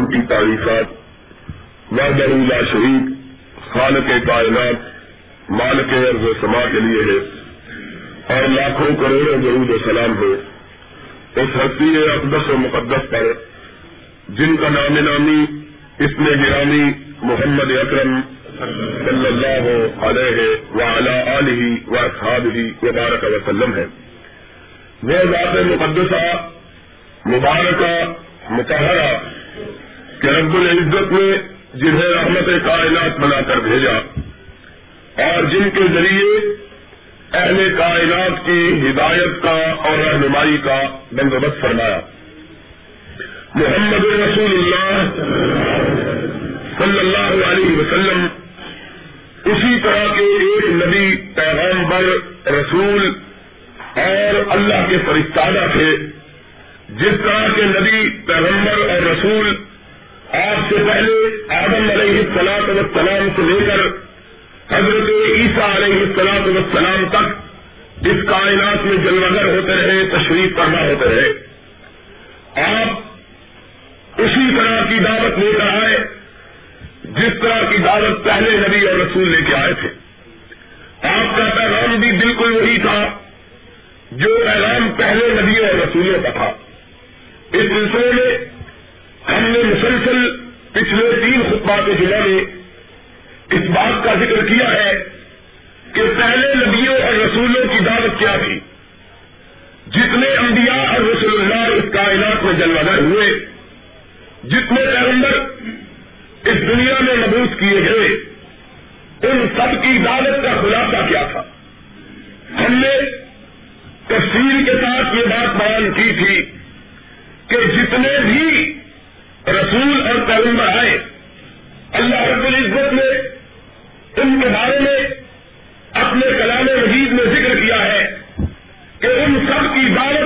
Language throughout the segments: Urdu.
قسم کی تعریفات، وحدہ اللہ شہید خالق کائنات، مالک عرض و سما کے لیے ہے اور لاکھوں کروڑوں درود و سلام ہو اس ہستی اقدس و مقدس پر، جن کا نام نامی اس میں گرامی محمد اکرم صلی اللہ علیہ وعلی آلہ و اصحابہ وبارک وسلم ہے۔ وہ ذات مقدسہ، مبارکہ متحرہ کہ رب العزت نے جنہیں رحمت کائنات بنا کر بھیجا اور جن کے ذریعے اہل کائنات کی ہدایت کا اور رہنمائی کا بندوبست فرمایا۔ محمد رسول اللہ صلی اللہ علیہ وسلم اسی طرح کے ایک نبی پیغمبر رسول اور اللہ کے فرستادہ تھے۔ جس طرح کے نبی پیغمبر اور رسول آپ سے پہلے آدم علیہ السلاط وسلام سے لے کر حضرت عیسیٰ علیہ السلاط وسلام تک اس کائنات میں جلوگر ہوتے رہے، تشریف کرنا ہوتے رہے۔ آپ اسی طرح کی دعوت لے کر آئے، جس طرح کی دعوت پہلے نبی اور رسول لے کے آئے تھے۔ آپ کا پیغام بھی بالکل وہی تھا جو پیغام پہلے نبی اور رسولوں کا تھا۔ اس سلسلے میں ہم نے مسلسل پچھلے تین خطبات جمعہ میں اس بات کا ذکر کیا ہے کہ پہلے نبیوں اور رسولوں کی دعوت کیا تھی؟ جتنے انبیاء اور رسول اللہ اس کائنات میں جلوگر ہوئے، جتنے پیغمبر اس دنیا میں مبوس کیے گئے، ان سب کی دعوت کا خلاصہ کیا تھا؟ ہم نے تفصیل کے ساتھ یہ بات بیان کی تھی کہ جتنے بھی رسول اور پیغمبر آئے، اللہ رب العزت نے ان کے بارے میں اپنے کلام مجید میں ذکر کیا ہے کہ ان سب کی دعوت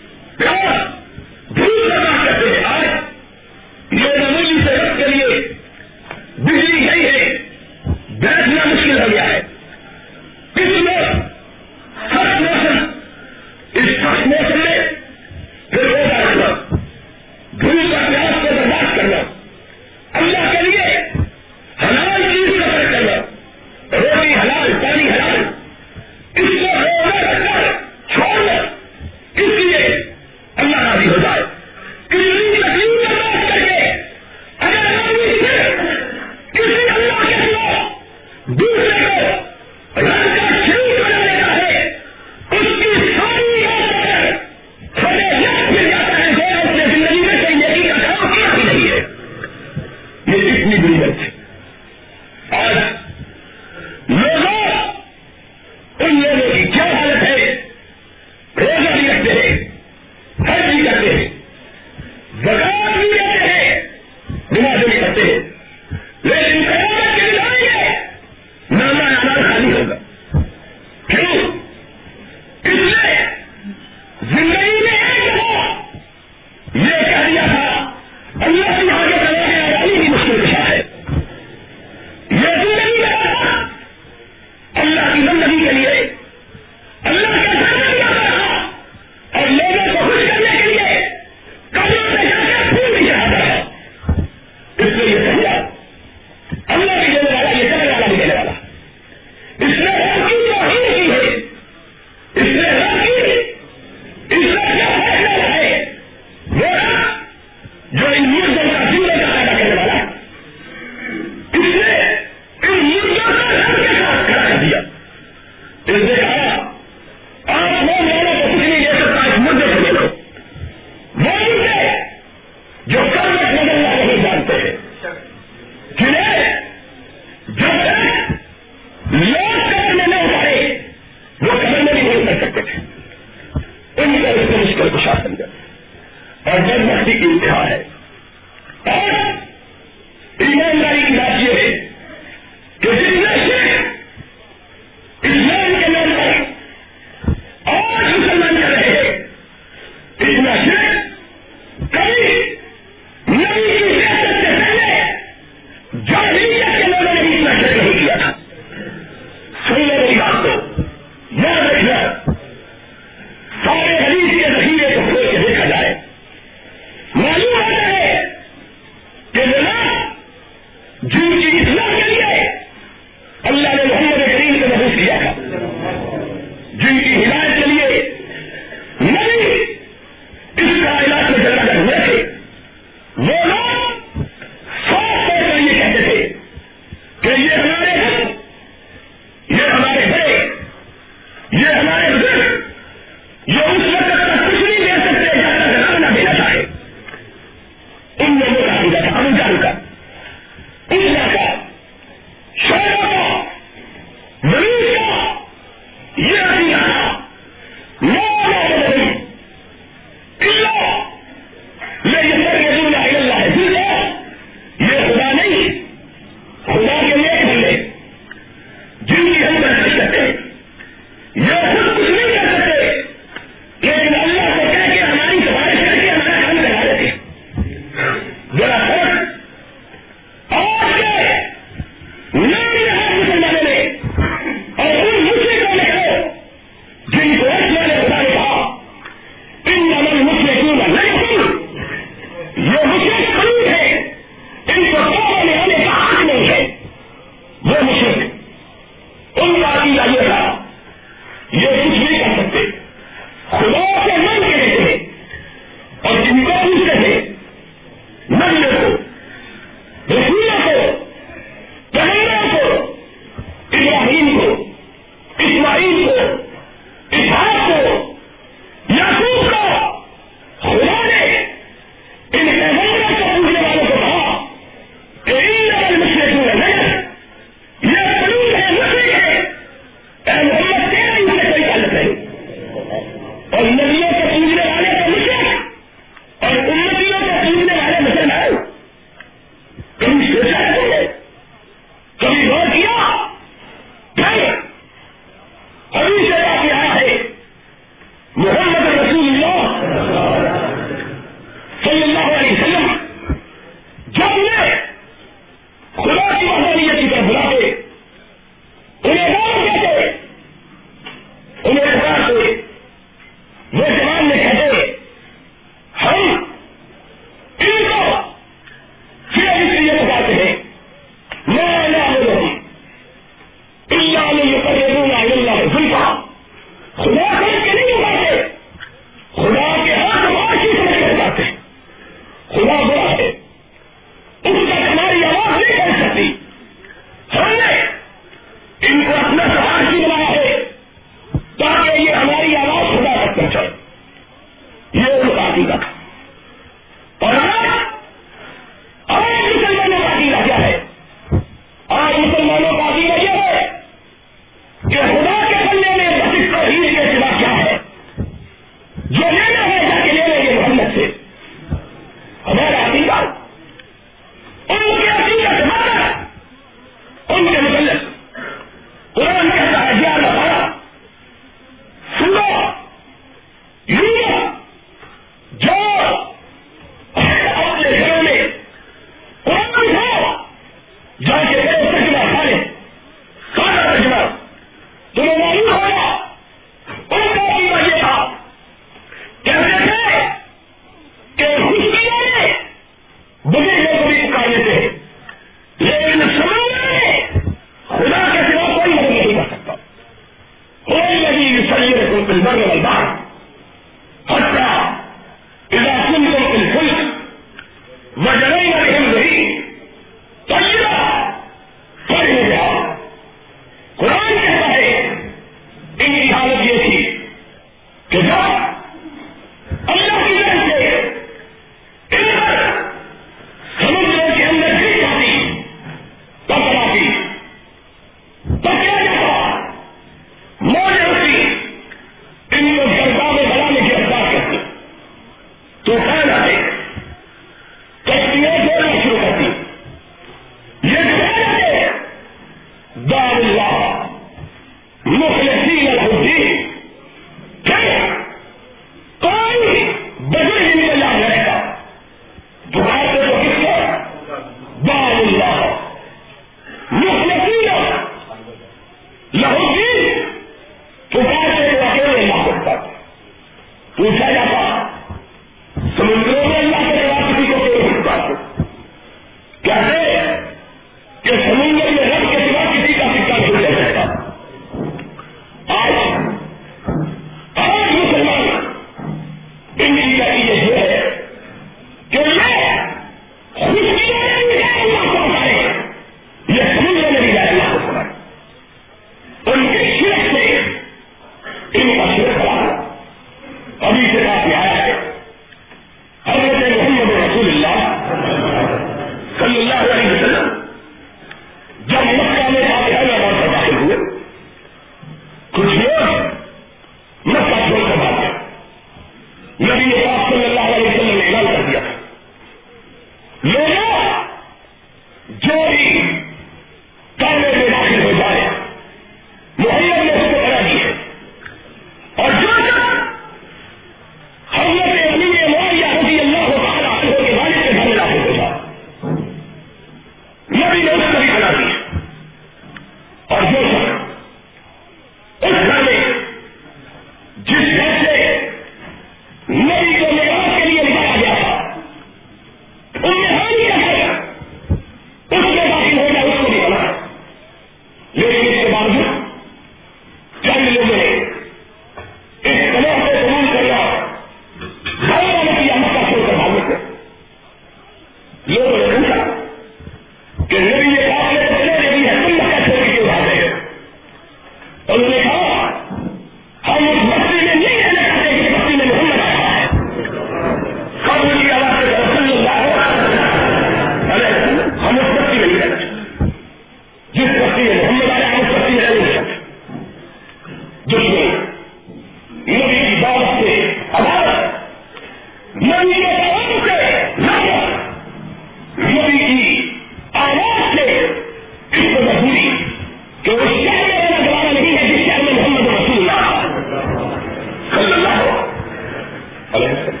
ہلو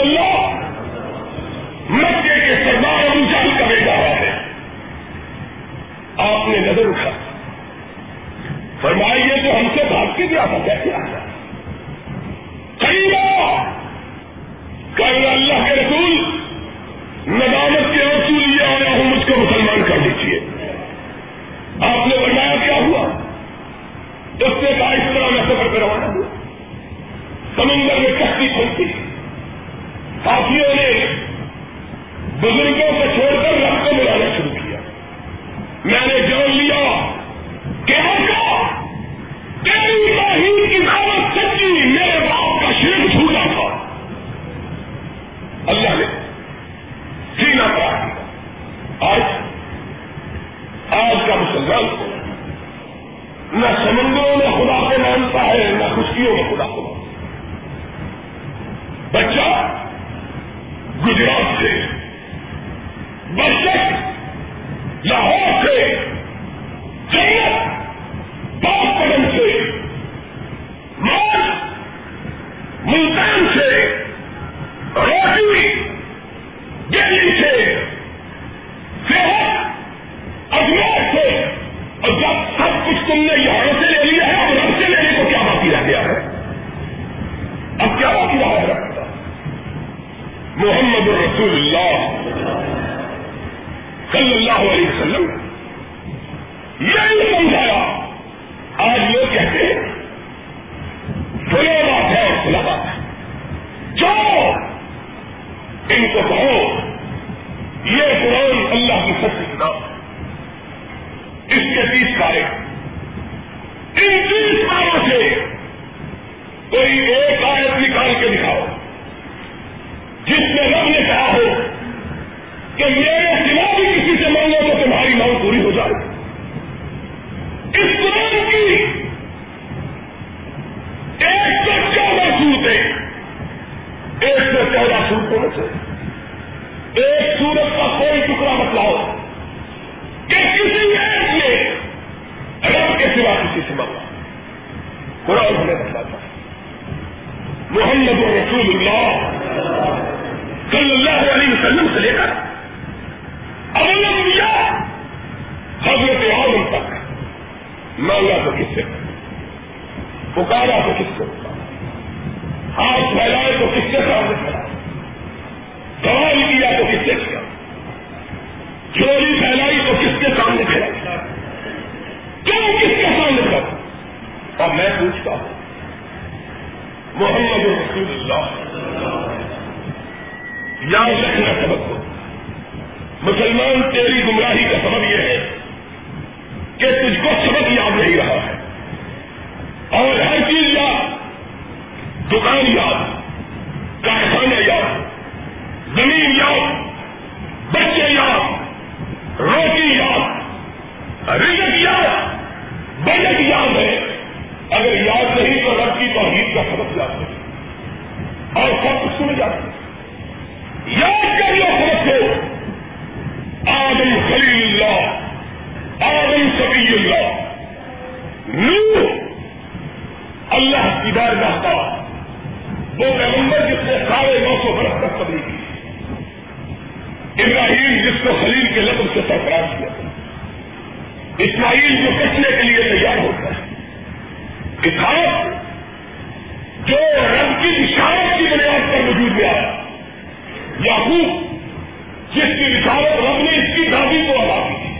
ملے مسئلہ جو ان کو کہو یہ قرآن اللہ کی سب نور. اللہ کی بار کا وہ پیغمبر جس نے ساڑھے نو سو برس تک کبھی کی ابراہیم جس کو خلیل کے لفظ سے سرکار کیا اسماعیل جو کچھ کے لیے تیار ہوتا ہے. کتاب جو رب کی نشانت کی بنیاد پر موجود گیا آیا یعقوب جس کی رشاوت رب نے اس کی دادی کو ادا کی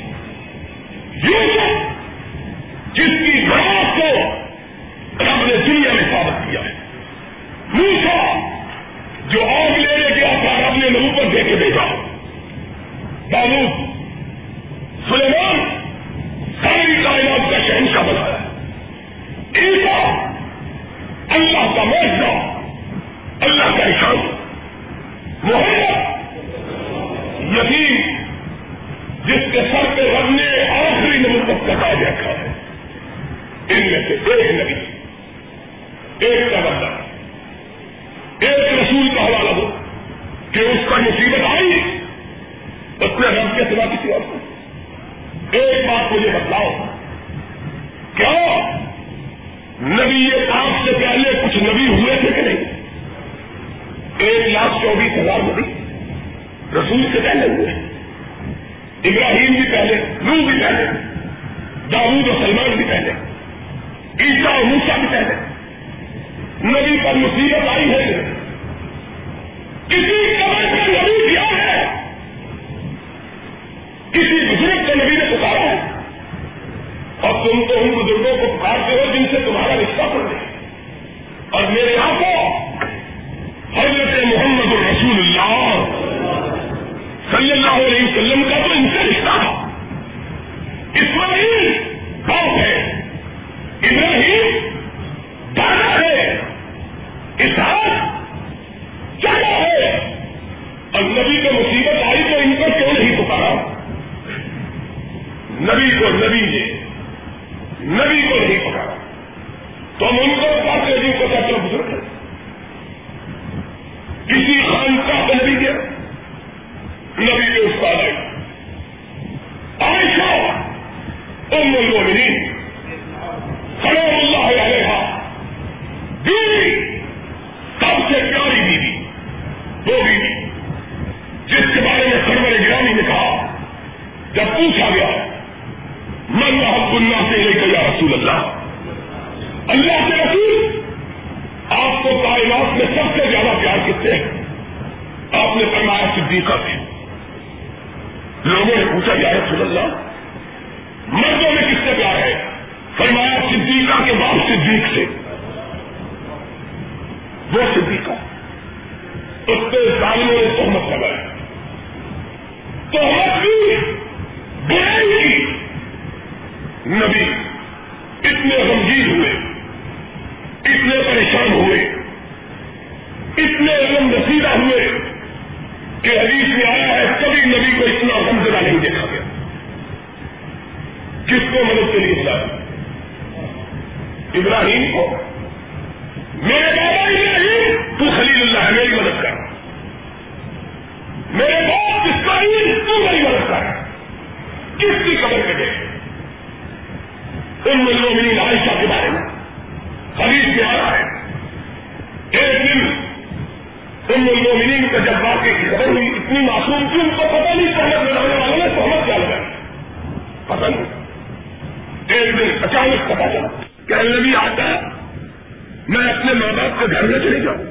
یوسف پہلے ہوئے ابراہیم بھی پہلے نو بھی پہلے داود و سلمان بھی پہلے عیسا اور موسا بھی پہلے نبی پر مصیبت آئی ہے۔ کسی قبر کا نبی کیا ہے؟ کسی بزرگ کو نبی نے پکارا ہے۔ اور تم تو ان بزرگوں کو پکارتے ہو جن سے تمہارا رشتہ پڑ رہے اور میرے آنکھوں صلی اللہ علیہ وسلم کا تو ان سے رشتہ تھا۔ اسماعیل کے گھر میں چلے جاؤ۔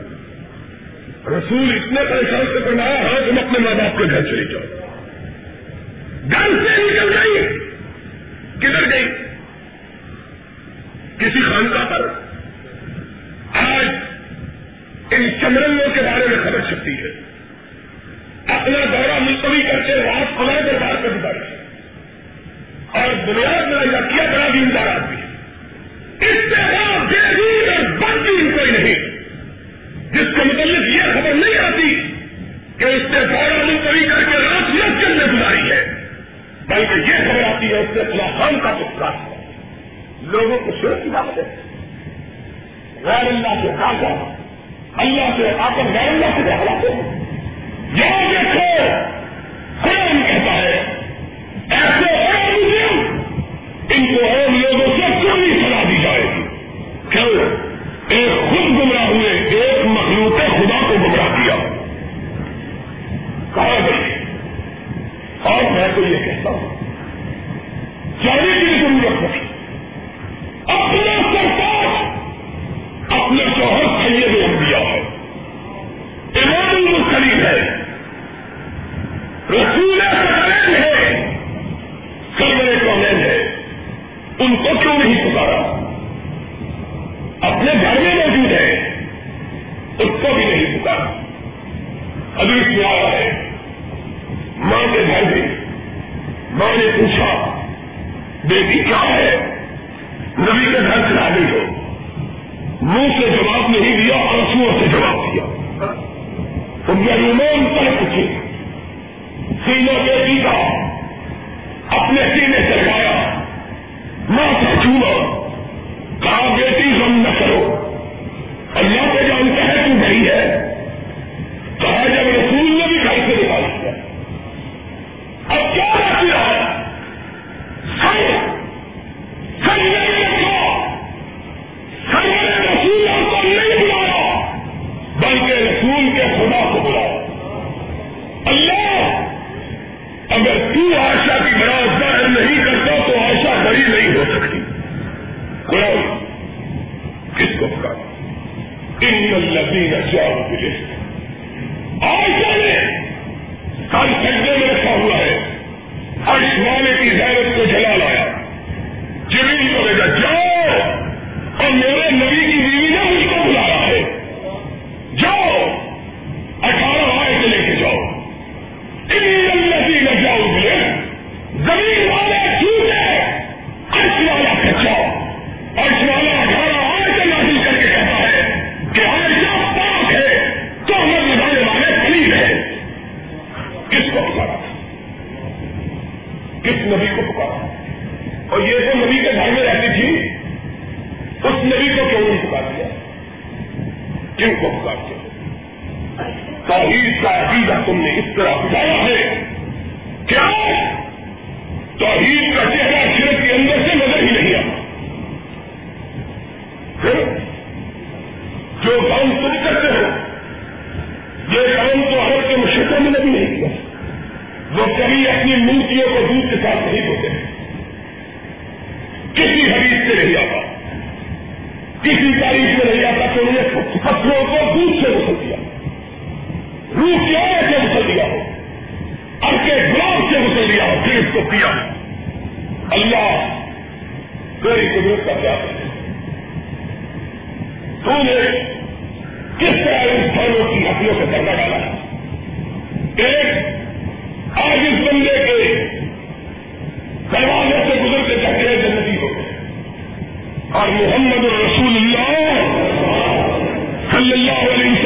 رسول اتنے پریشان سے فرمایا ہے تم اپنے ماں باپ کے گھر چلے جاؤ۔ گھر سے نکل گئی۔ کدھر گئی؟ کسی خانقاہ پر۔ آج ان چمرنگوں کے بارے میں خبر چھپتی ہے۔ سینوں پہ پیٹا اپنے سینے سے لایا ماں سے چھوا روپیوں سے گھسل دیا ہو اب کے گلاب سے گھسل دیا ہو، پھر اس کو پیا اللہ تیری قدرت کا کیا تو نے کس طرح انسانوں کی نسلوں سے کرنا ڈالا؟ ایک آج اس بندے کے دروازے سے گزرتے چکرے زندگی ہو گئے۔ اور محمد رسول اللہ صلی اللہ علیہ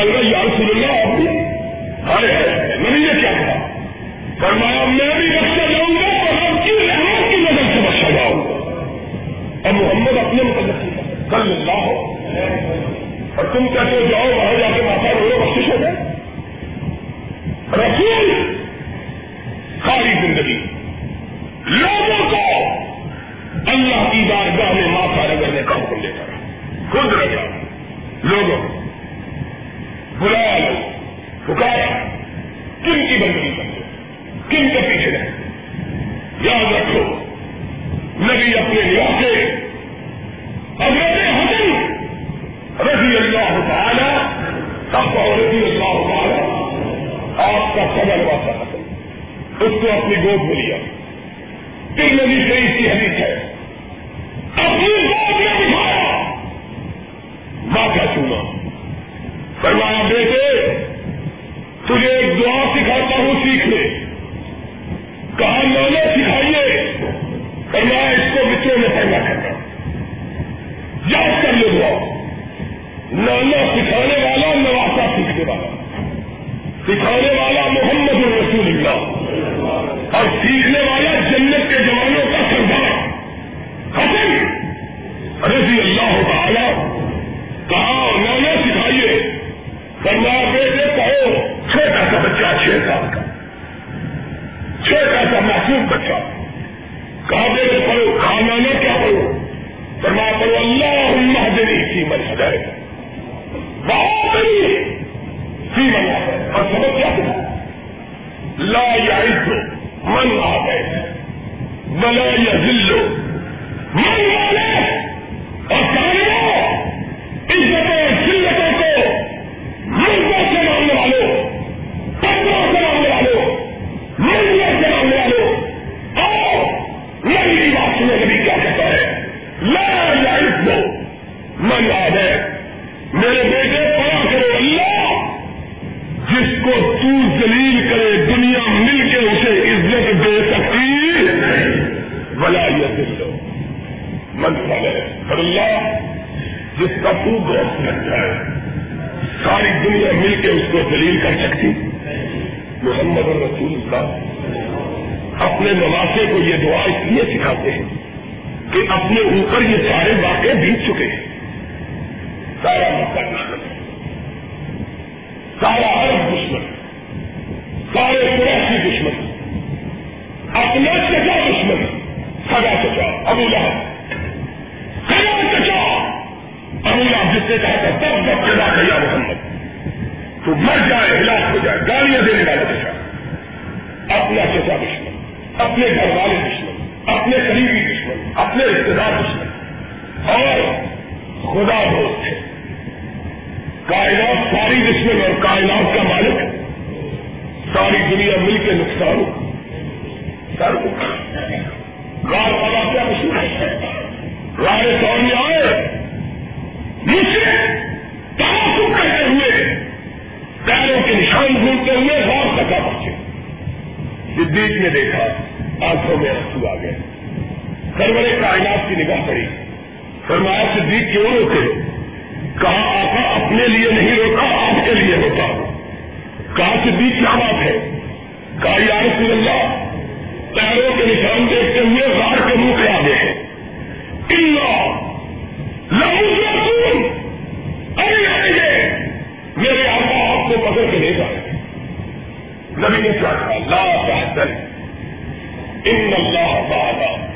کل میں یار سن اللہ آپ ارے میں نے یہ کیا کہا فرمایا، میں بھی بخشا جاؤں گا اور رب کی رحمت کی نظر سے بخشا جاؤں۔ گا اور محمد اپنے متعلق کل اللہ ہو اور تم کہتے ہو، جاؤ، وہاں جا کے ماتا رو بخش ہو گئے رسول! ساری زندگی۔ لوگوں کو اللہ کی بارگاہ میں ماتا رگڑنے کا حکم دے کر خود رکھا لوگوں کو۔ بلایا لو پکارا کن کی بندگی کرتے کن کے پیچھے رہے یاد رکھو، نبی اپنے علاقے حضرت حسن رضی اللہ تعالی سب رضی اللہ تعالی آپ کا سبر ہوا تھا۔ اس کو اپنی گود میں لیا۔ تین نبی سے اس کی حدیث ہے۔ اپنی گود میں بٹھایا۔ ماں کا چونا فرمایا بیٹے، تجھے ایک دعا سکھاتا ہوں، سیکھ لے۔ کہا نانا سکھائیے؟ فرمایا، اس کو بچوں میں پڑھنا کرنا یاد کر لے دعا۔ نانا سکھانے والا نواسا سیکھنے والا۔ سکھانے والا محمد الرسول اللہ اور سیکھنے والا جنت کے جوانوں کا سردار۔ حسن رضی اللہ تعالی فرما بیٹے کہو چھوٹا سا بچہ چھ سال کا چھوٹا سا محسوس بچہ کہا بیٹے پڑھو کہا نانا کیا پڑھو فرما پڑھو اللہ اللہ دینی سی من ہے بہت بڑی سیمن اور سمجھ کیا لا یعز من آ گئے بلا یا ذلو من والے ابھی آئیں گے میرے آقا آپ کو پکڑ کے لے جائیں نبی نے کیا کہا، لا تحزن۔ ان اللہ تعالی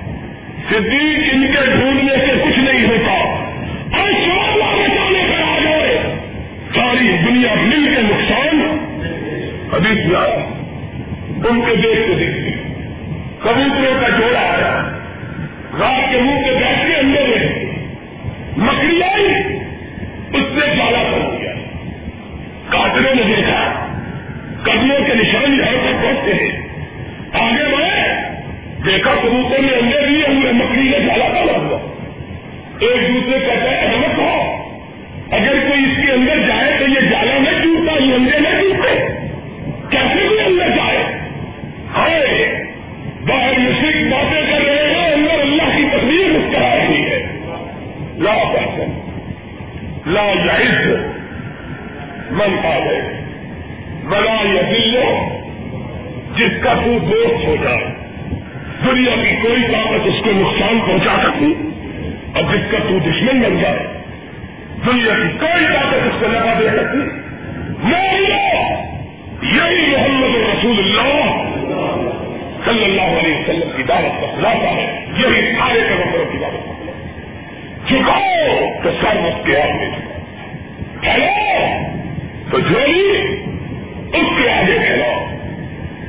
صدیق ان کے ڈھونڈنے سے کچھ نہیں ہوتا۔ اور بچانے پر آ جائے ساری دنیا مل کے نقصان۔ حدیث میں آیا۔ ان کے دیکھتے دیکھتے کبوتروں کا جوڑا آیا۔ رات کے منہ کے میں آئی اس نے جالا کر دیا۔ کافروں نے دیکھا قدموں کے نشان یہاں تک پہنچتے ہیں۔ آگے بڑھے، دیکھا کبوتر نے اندر لیے ہوئے مکڑی نے جالا ڈالا ہوا ایک دوسرے کہتا ہے احمد ہو اگر کوئی اس کے اندر جائے تو یہ جالا نہ ٹوٹتا یہ اندر نہ ٹوٹتے لا جائز من پا گئے بلا یا دلو جس کا تو دوست ہو جائے. دنیا کی کوئی طاقت اس کو نقصان پہنچا سکتی. اور جس کا تو دشمن بن جائے. دنیا کی کوئی طاقت اس کو لگا دے سکتی. یہی محمد رسول اللہ صلی اللہ علیہ وسلم کی دعوت کا خلاصہ ہے. یہی سارے پیغمبروں کی دعوت کا خلاصہ چکاؤ تو سر مختار میں پھیلاؤ تو جھولی اس کے آگے پھیلاؤ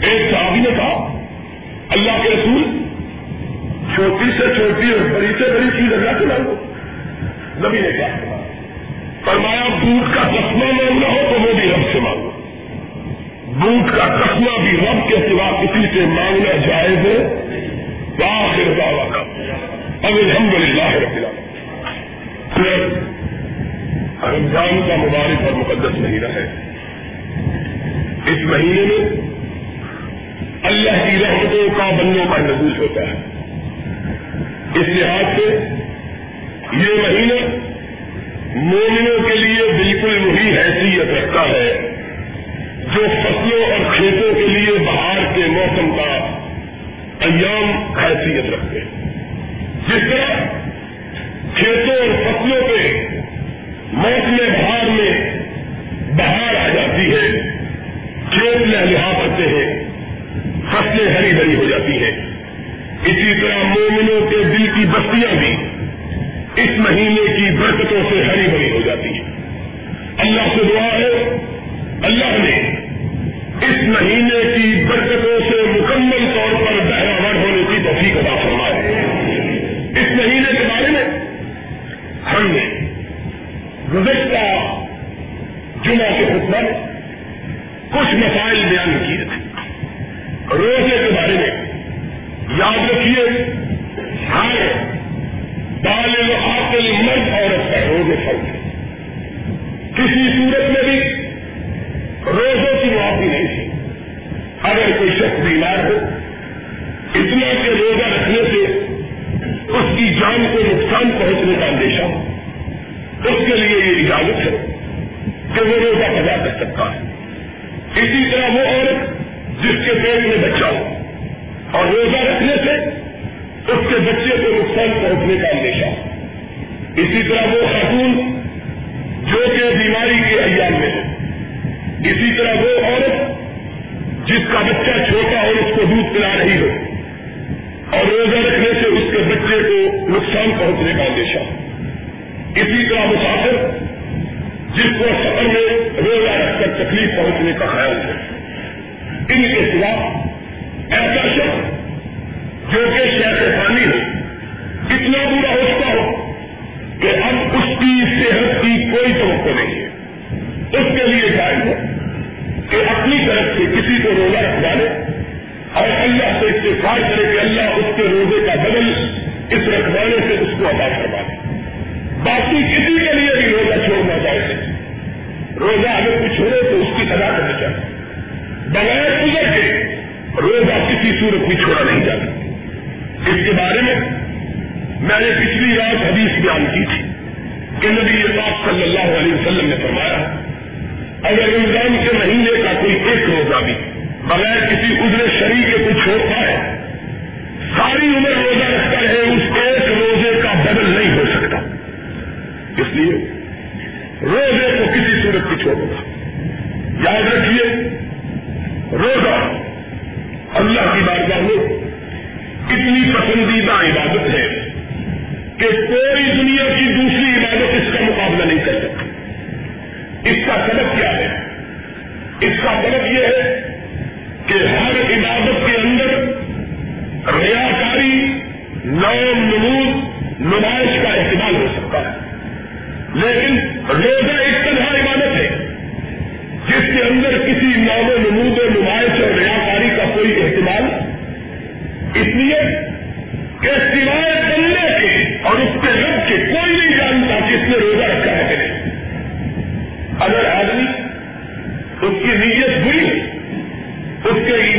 ایک صحابی نے کہا، اللہ کے رسول، چھوٹی سے چھوٹی اور بڑی سے بڑی چیز اللہ سے مانگو۔ نبی نے کہا، فرمایا، بوٹ کا چشمہ مانگنا ہو تو وہ بھی رب سے مانگو۔ بوٹ کا چشمہ بھی رب کے سوا کسی سے مانگنا جائز ہے۔ باخر دعوی کا۔ اب الحمد للہ رب رمضان کا مبارک اور مقدس مہینہ ہے۔ اس مہینے میں اللہ کی رحمتوں کا بندوں کا نزول ہوتا ہے۔ اس لحاظ سے یہ مہینہ مومنوں کے لیے بالکل وہی حیثیت رکھتا ہے جو فصلوں اور کھیتوں کے لیے بہار کے موسم کا ایام حیثیت رکھتے ہیں۔ جس طرح کھیتوں اور فصلوں پہ موسم بہار میں بہار آ جاتی ہے کھیت میں لحاظ کرتے ہیں، فصلیں ہری بھری ہو جاتی ہیں۔ اسی طرح مومنوں کے دل کی بستیاں بھی اس مہینے کی برکتوں سے ہری بھری ہو جاتی ہیں۔ اللہ سے دعا ہے، اللہ نے اس مہینے کی برکتوں سے جمعہ کے خطبہ میں کچھ مسائل بیان کیے تھے۔ روزے کے بارے میں یاد رکھیے ہر بال عاقل مرد عورت کا روزے فرض ہے۔ کسی صورت میں بھی روزوں کی معافی نہیں تھی۔ اگر کوئی شخص بیمار ہو، اتنا کہ روزہ رکھنے سے اس کی جان کو نقصان پہنچنے کا اندیشہ ہو، اس کے لیے یہ اجازت ہے۔ کہ وہ روزہ پیدا کر سکتا ہے۔ اسی طرح وہ عورت جس کے پیٹ میں بچہ ہو اور روزہ رکھنے سے اس کے بچے کو نقصان پہنچنے کا اندیشہ اسی طرح وہ خاتون جو کہ بیماری کے ایام میں ہے۔ اسی طرح وہ عورت جس کا بچہ چھوٹا اور اس کو دودھ پلا رہی ہو اور روزہ رکھنے سے اس کے بچے کو نقصان پہنچنے کا اندیشہ اسی طرح مسافر جس کو سفر میں روزہ رکھ کر تکلیف پہنچنے کا خیال ہے۔ ان کے سوا ایسا شخص جو کہ شہر پانی ہو، اتنا برا ہو ہو کہ اب اس کی صحت کی کوئی توقع نہیں ہے۔ اس کے لیے جائز ہو کہ اپنی طرف سے کسی کو روزہ رکھوا لے اور اللہ سے استفاد کرے کہ اللہ اس کے روزے کا بدل اس رکھوانے سے اس کو ادا روزہ اگر کچھ ہو تو اس کی سزا کرنی چاہیے۔ بغیر گزر کے روزہ کسی صورت بھی چھوڑا نہیں جاتا۔ اس کے بارے میں میں نے پچھلی رات حدیث بیان کی تھی کہ نبی پاک صلی اللہ علیہ وسلم نے فرمایا اگر رمضان کے مہینے کا کوئی ایک روزہ بھی بغیر کسی ادر شریح کے کچھ ہوتا ہے، ساری عمر روزہ رکھتا ہے اس ایک روزے کا بدل نہیں ہو سکتا۔ اس لیے روزے اللہ اتنی پسندیدہ عبادت ہے کہ کوئی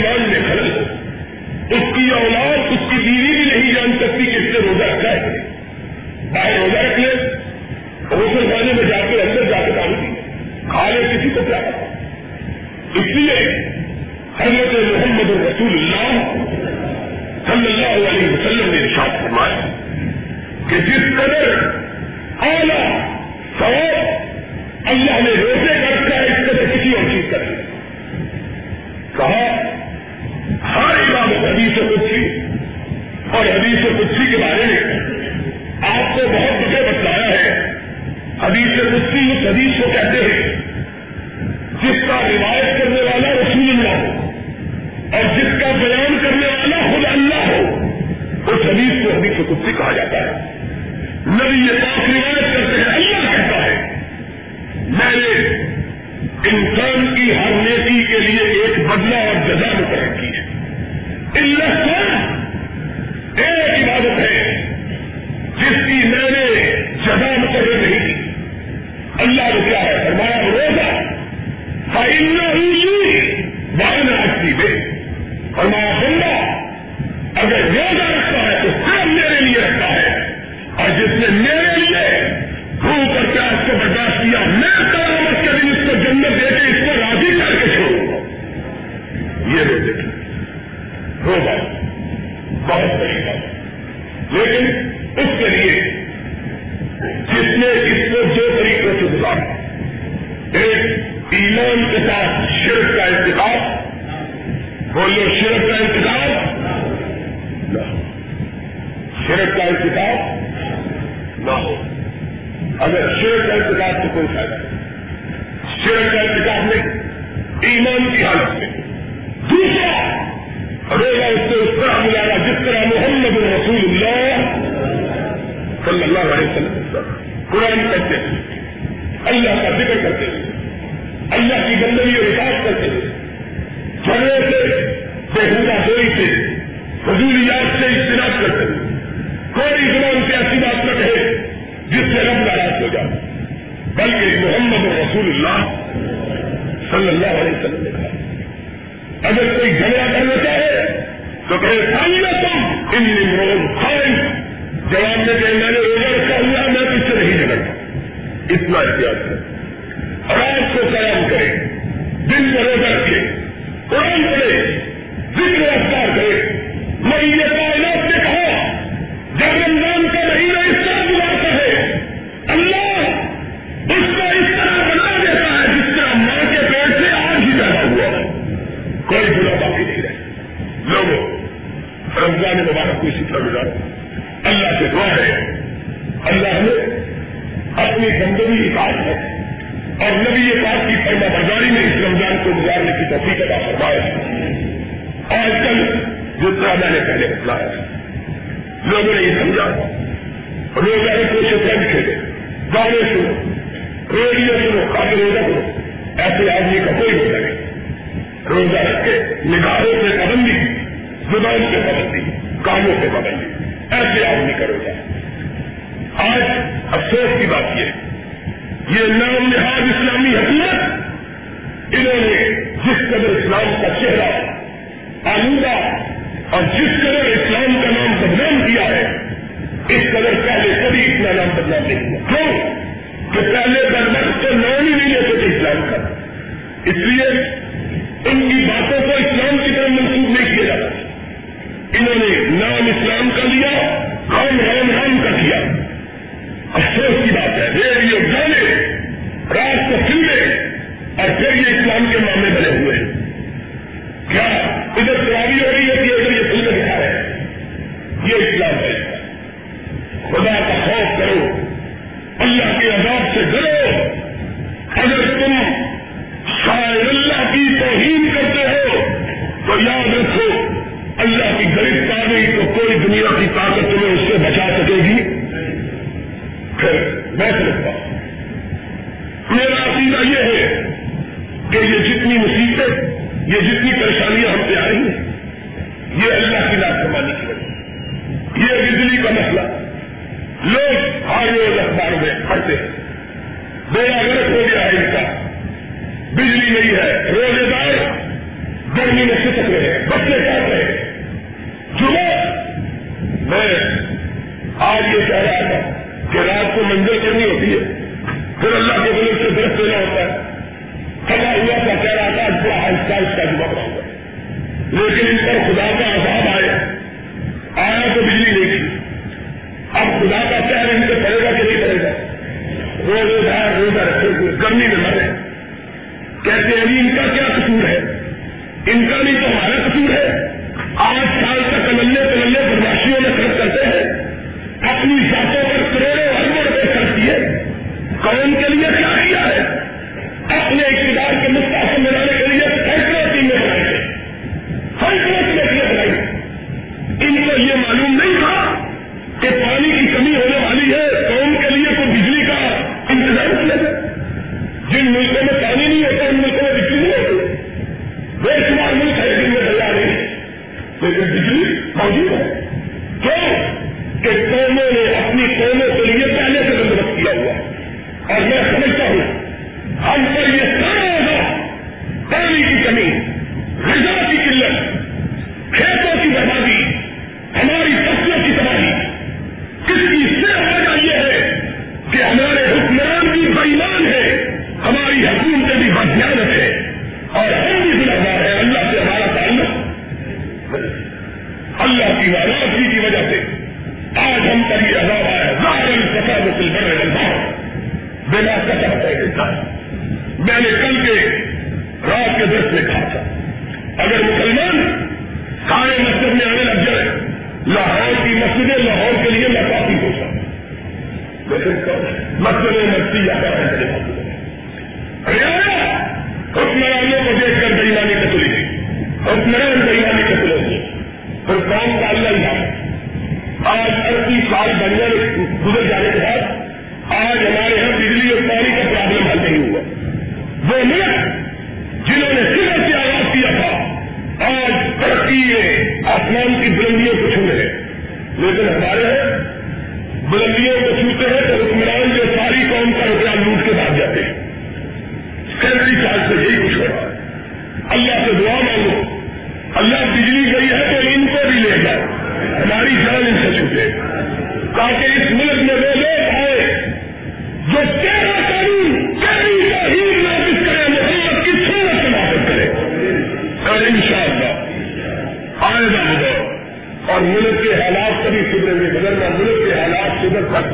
ایمان میں خلل ہو۔ اس کی اولاد، اس کی بیوی بھی نہیں جان سکتی کہ اس سے روزہ رکھا ہے۔ باہر روزہ رکھ لے روزے خانے میں جا کے اندر جا کے پانی پی۔ کھا لے، کسی کو کیا اس لیے حضرت محمد رسول اللہ صلی اللہ علیہ وسلم نے ارشاد فرمایا کہ جس قدر اعلیٰ سواب اللہ نے ایمان کی حالت میں۔ دوسرا روزہ اس سے اس طرح ملا جس طرح محمد رسول اللہ صلی اللہ علیہ وسلم قرآن کرتے ہیں۔ اللہ کا ذکر کرتے ہیں۔ اللہ کی گندگی اور رکاوٹ کرتے ہیں۔ جھگڑے سے بےحدہ دوئی سے حضوریات سے اجتناب کرتے ہیں۔ کوئی زبان سے ایسی بات نہ کہے جس سے رب ناراض ہو جائے۔ بلکہ محمد رسول اللہ صلی اللہ علیہ وسلم نے کہا، اگر کوئی جھگڑا کرنا چاہے، تو کہے کہ تم ان روز خائن. جواب میں کہ میں نے روزہ رکھا ہوا میں تو اس سے نہیں جھگڑتا اتنا احتیاط ہے رات کو قیام کرے دن میں روزہ گزارنے کی توفیق ادا فرمایا آج کل جس طرح میں نے پہلے بتلایا، لوگوں نے یہ سمجھا روزہ کو شطرنج کھیلے، گانے سنو، ریڈیو سنو کافی روزہ کرو ایسے آدمی کا کوئی روزہ نہیں۔ روزہ رکھ کے نگاہوں سے پابندی، زبان سے پابندی کاموں سے پابندی، ایسے آدمی کا روزہ۔ آج افسوس کی بات یہ ہے، یہ نام نہاد اسلامی حکومت، انہوں نے جس قدر اسلام کا چہرہ، آلودہ اور جس قدر اسلام کا نام بدنام کیا ہے، اس قدر پہلے کبھی اتنا نام بدنام نہیں ہوا۔ کیوں؟ کہ پہلے بدمخ تو نام ہی نہیں لیتے تھے اسلام کا۔ اس لیے طریقے میں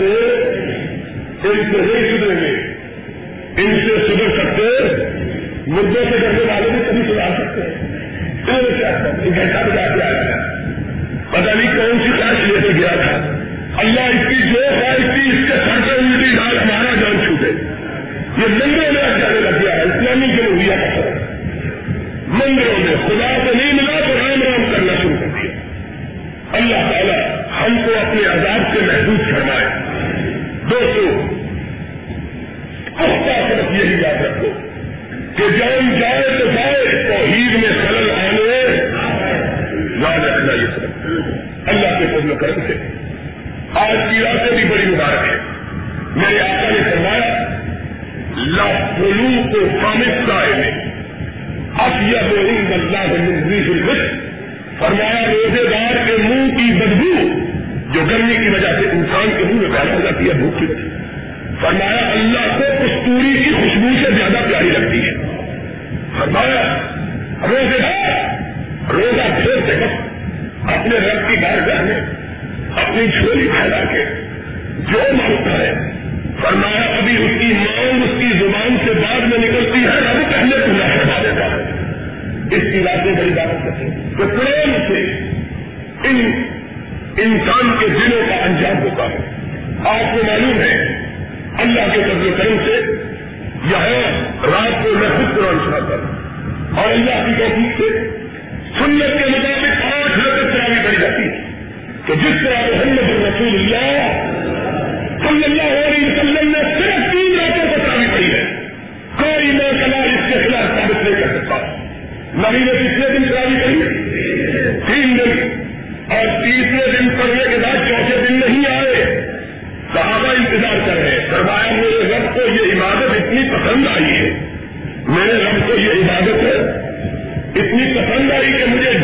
سدھر سکتے ان سے نہیں سدھریں گے ان سے سدھر سکتے مردوں سے ڈرنے والے بھی کبھی سدھار سکتے ہیں۔ گھنٹہ بجا کے آیا تھا پتا نہیں کون سی خواہش لے کے گیا تھا۔ اللہ اس کی جو خواہش تھی، اس کے سر سے الٹی ڈال ہمارا جان چھوٹے۔ یہ مندروں میں جانے لگ گیا ہے۔ اسلامی جمہوریہ کا سر مندروں میں خدا کو نہیں ملا تو رام رام کرنا شروع کر دیا۔ اللہ تعالیٰ ہم کو اپنے عذاب سے محدود فرمائے۔ میں خلل آنے یاد رکھنا یہ سب اللہ کے فضل کرم سے۔ آج کی راتیں بھی بڑی مبارک ہے میرے آقا نے فرمایا لاپلو کو خامد صاحب نے اب یہ بولوں اللہ الرس فرمایا روزے دار کے منہ کی بدبو جو گرمی کی وجہ سے انسان کے منہ میں پیدا ہو جاتی ہے، بھوک کی وجہ فرمایا، اللہ کو کستوری کی خوشبو سے زیادہ پیاری لگتی ہے۔ فرمایا روزے دار روزہ پھر سے وقت اپنے رب کی بارگاہ میں اپنی جھولی پھیلا کے جو مانگتا ہے، فرمایا، ابھی اس کی مانگ اس کی زبان سے بعد میں نکلتی ہے، رب پہلے پورا فرما دیتا ہے۔ اس کی باتیں بڑی بات کرتے ہیں۔ تو پریم سے ان انسان کے دلوں کا انجام ہوتا ہے۔ آپ کو معلوم ہے، اللہ کے قدر کرم سے یہاں رات کو میں خود قرآن سناتا ہوں۔ اور اللہ کی توفیق سے سنت کے مطابق آٹھ رقط تراوی کری جاتی ہے۔ کہ جس طرح محمد رسول اللہ صلی اللہ علیہ وسلم نے صرف تین راتوں کو تراوی پڑی ہے۔ کوئی میں کلا اس کے خلاف ثابت نہیں کر سکتا۔ نبی نے پچھلے دن تراوی کری تین دن۔ اور تیسرے دن پڑھنے کے بعد چوتھے دن نہیں آئے۔ صحابہ انتظار کر رہے ہیں۔ فرمایا، میرے رب کو یہ عبادت اتنی پسند آئی ہے۔ کہ مجھے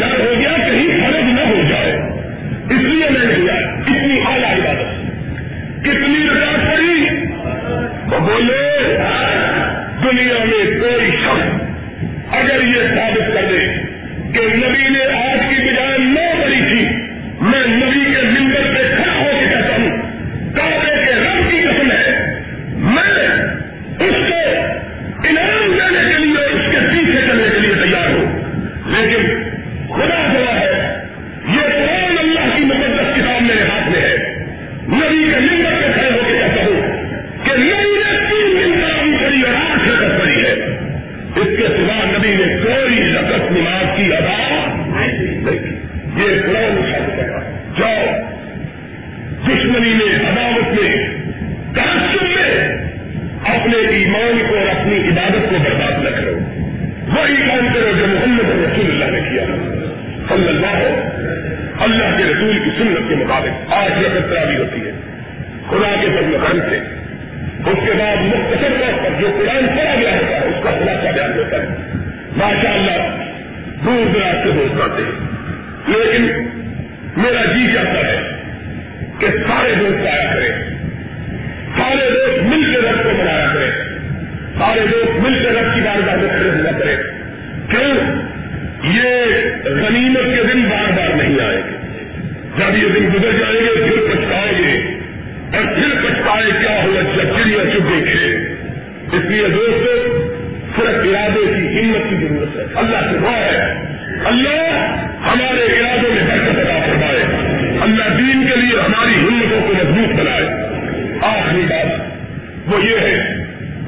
وہ یہ ہے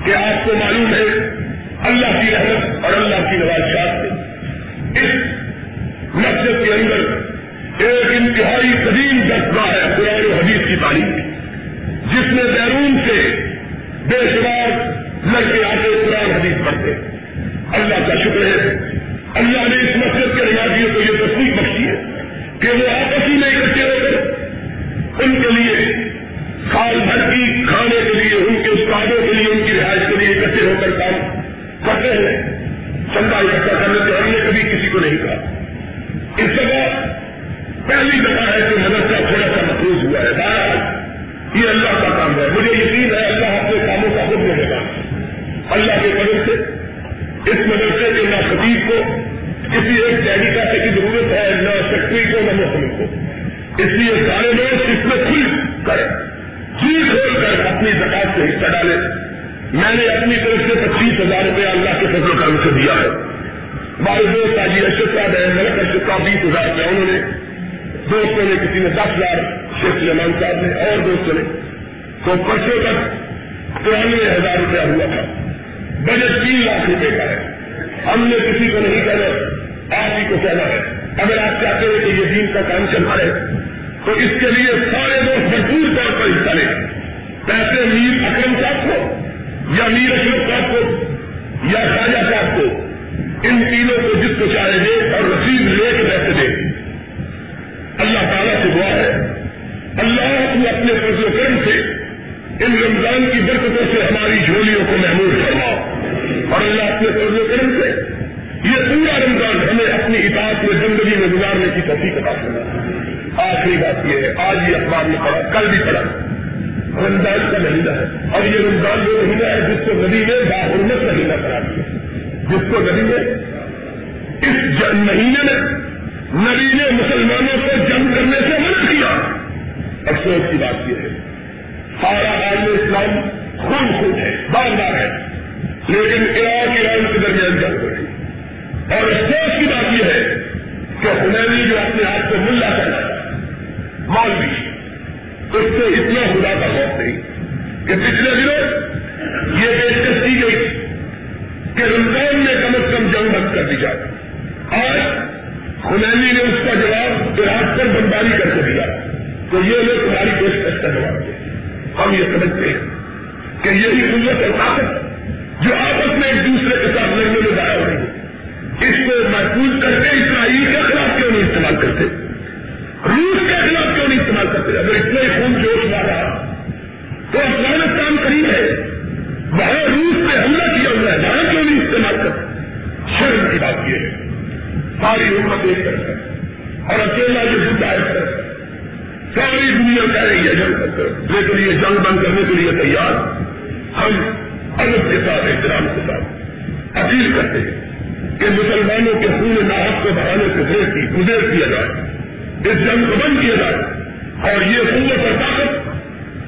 کہ آپ کو معلوم ہے اللہ کی رحمت اور اللہ کی نواز اپنی زندگی میں گزارنے کی توفیق کتاب کرنا آخری بات یہ ہے، آج یہ اخبار میں پڑھا، کل بھی پڑا رمضان کا مہینہ ہے۔ اور یہ رمضان وہ مہینہ ہے جس کو ندی نے باحرمت مہینہ کرا دیا۔ جس کو ندی نے اس مہینے میں ندی نے مسلمانوں کو جنگ کرنے سے منع کیا۔ افسوس کی بات یہ ہے، سارا عالم اسلام خون خون ہے، بار بار ہے۔ لیکن عراق، ایران کے درمیان جنگ ہو رہی اور افسوس کی بات یہ ہے کہ ہنری جو اپنے آپ کو ملا کرنا مالوی اس سے اتنا ہوا کا خوف نہیں کہ پچھلے دنوں یہ پیشکش کی گئی کہ رمضان میں کم از کم جنگ بند کر دی جائے۔ آج خنینی نے اس کا جواب دراز پر بمباری کر کے دیا۔ تو یہ لوگ تمہاری پیشکش کا جواب دے۔ ہم یہ سمجھتے ہیں کہ یہی قوت اور طاقت جو آپس میں ایک دوسرے کے ساتھ لڑنے میں ضائع اس کو محفوظ کرتے اسرائیل کے خلاف کیوں نہیں استعمال کرتے؟ روس کے خلاف کیوں نہیں استعمال کرتے؟ اگر اتنے خون جوش والا تو افغانستان قریب ہے۔ وہاں روس پہ حملہ کیا ہوا ہے، وہاں کیوں نہیں استعمال کرتے؟ شرم کی بات یہ ہے۔ ساری حکومت ایک کرتا ہے۔ اور اکیلا جو ہدایت ہے ساری دنیا کہہ رہی ہے، جنگ لیکن یہ جنگ بند کرنے کے لیے تیار۔ ہم ادب کے ساتھ، احترام کے ساتھ اپیل کرتے ہیں۔ کہ مسلمانوں کے خون ناحق کو بڑھانے سے دیر کی، گزیر کیا جائے، اس جنگ کو بند کیا جائے۔ اور یہ قوت اور طاقت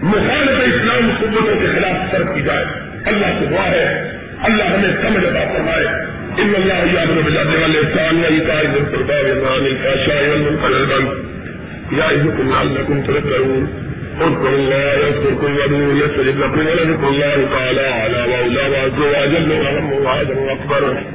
مخالف اسلام قوتوں کے خلاف سر کی جائے۔ اللہ سے دعا ہے۔ اللہ ہمیں سمجھ ادا فرمائے۔ ان اللہ یامر بجانے والے سال یا قائد القربا ورمان الفاشا والمنکر البند يعظكم لعلكم تذكرون۔ اذكروا الله يذكركم وادعوه يستجب لكم ولذكر الله تعالى على وعلى وعز وجل وعلم وعد واكبر